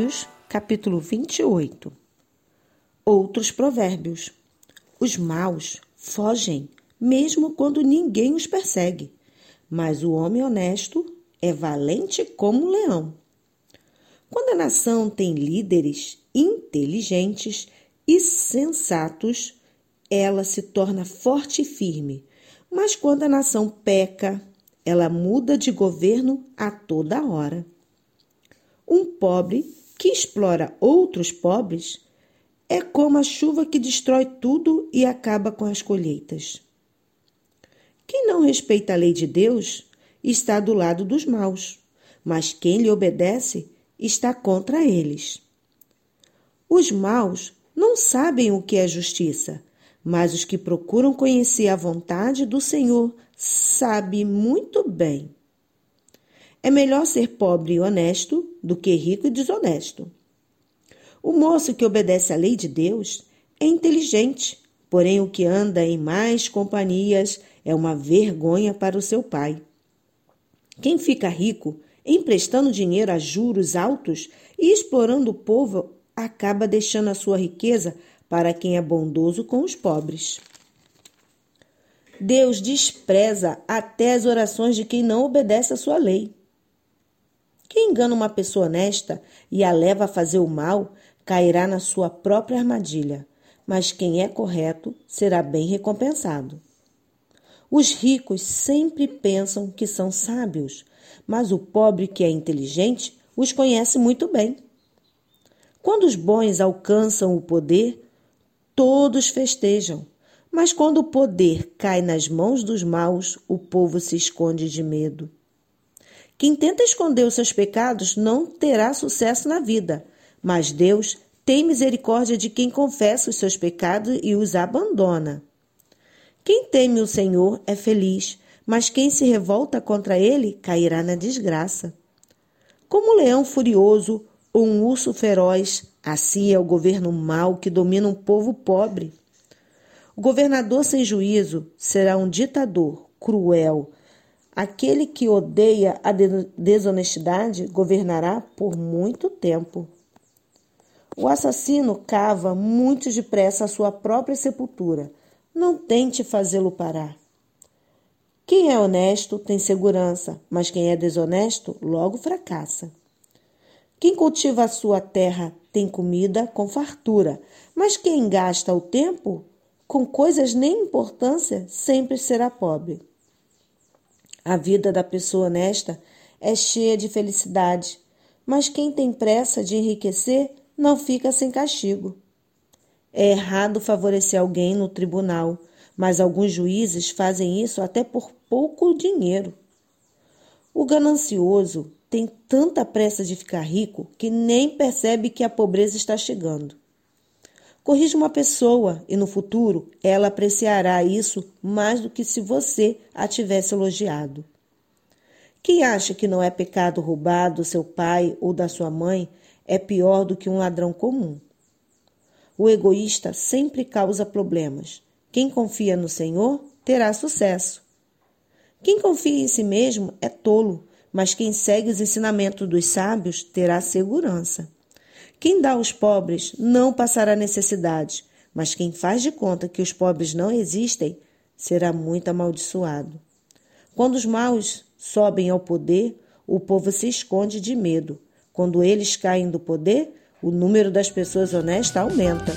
Provérbios, capítulo 28. Outros provérbios. Os maus fogem, mesmo quando ninguém os persegue, mas o homem honesto é valente como um leão. Quando a nação tem líderes inteligentes e sensatos, ela se torna forte e firme, mas quando a nação peca, ela muda de governo a toda hora. Um pobre que explora outros pobres é como a chuva que destrói tudo e acaba com as colheitas. Quem não respeita a lei de Deus está do lado dos maus, mas quem lhe obedece está contra eles. Os maus não sabem o que é justiça, mas os que procuram conhecer a vontade do Senhor sabem muito bem. É melhor ser pobre e honesto do que rico e desonesto. O moço que obedece à lei de Deus é inteligente, porém o que anda em mais companhias é uma vergonha para o seu pai. Quem fica rico emprestando dinheiro a juros altos e explorando o povo acaba deixando a sua riqueza para quem é bondoso com os pobres. Deus despreza até as orações de quem não obedece à sua lei. Quem engana uma pessoa honesta e a leva a fazer o mal, cairá na sua própria armadilha, mas quem é correto será bem recompensado. Os ricos sempre pensam que são sábios, mas o pobre que é inteligente os conhece muito bem. Quando os bons alcançam o poder, todos festejam, mas quando o poder cai nas mãos dos maus, o povo se esconde de medo. Quem tenta esconder os seus pecados não terá sucesso na vida, mas Deus tem misericórdia de quem confessa os seus pecados e os abandona. Quem teme o Senhor é feliz, mas quem se revolta contra ele cairá na desgraça. Como um leão furioso ou um urso feroz, assim é o governo mau que domina um povo pobre. O governador sem juízo será um ditador cruel, Aquele que odeia a desonestidade governará por muito tempo. O assassino cava muito depressa a sua própria sepultura. Não tente fazê-lo parar. Quem é honesto tem segurança, mas quem é desonesto logo fracassa. Quem cultiva a sua terra tem comida com fartura, mas quem gasta o tempo com coisas nem importância sempre será pobre. A vida da pessoa honesta é cheia de felicidade, mas quem tem pressa de enriquecer não fica sem castigo. É errado favorecer alguém no tribunal, mas alguns juízes fazem isso até por pouco dinheiro. O ganancioso tem tanta pressa de ficar rico que nem percebe que a pobreza está chegando. Corrija uma pessoa e no futuro ela apreciará isso mais do que se você a tivesse elogiado. Quem acha que não é pecado roubar do seu pai ou da sua mãe é pior do que um ladrão comum. O egoísta sempre causa problemas. Quem confia no Senhor terá sucesso. Quem confia em si mesmo é tolo, mas quem segue os ensinamentos dos sábios terá segurança. Quem dá aos pobres não passará necessidade, mas quem faz de conta que os pobres não existem será muito amaldiçoado. Quando os maus sobem ao poder, o povo se esconde de medo. Quando eles caem do poder, o número das pessoas honestas aumenta.